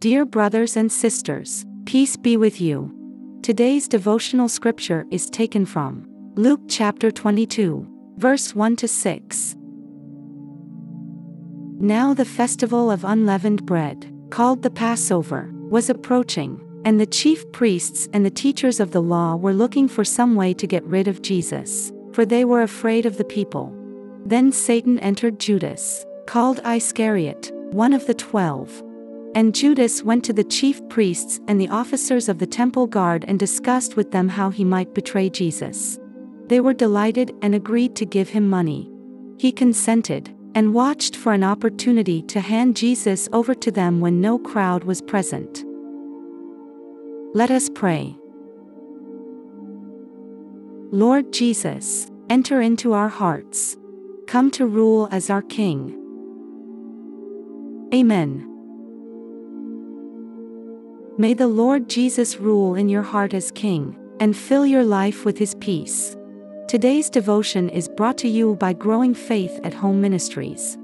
Dear brothers and sisters, peace be with you. Today's devotional scripture is taken from Luke chapter 22, verse 1 to 6. Now the festival of unleavened bread, called the Passover, was approaching, and the chief priests and the teachers of the law were looking for some way to get rid of Jesus, for they were afraid of the people. Then Satan entered Judas, called Iscariot, one of the twelve. And Judas went to the chief priests and the officers of the temple guard and discussed with them how he might betray Jesus. They were delighted and agreed to give him money. He consented, and watched for an opportunity to hand Jesus over to them when no crowd was present. Let us pray. Lord Jesus, enter into our hearts. Come to rule as our King. Amen. May the Lord Jesus rule in your heart as King, and fill your life with his peace. Today's devotion is brought to you by Growing Faith at Home Ministries.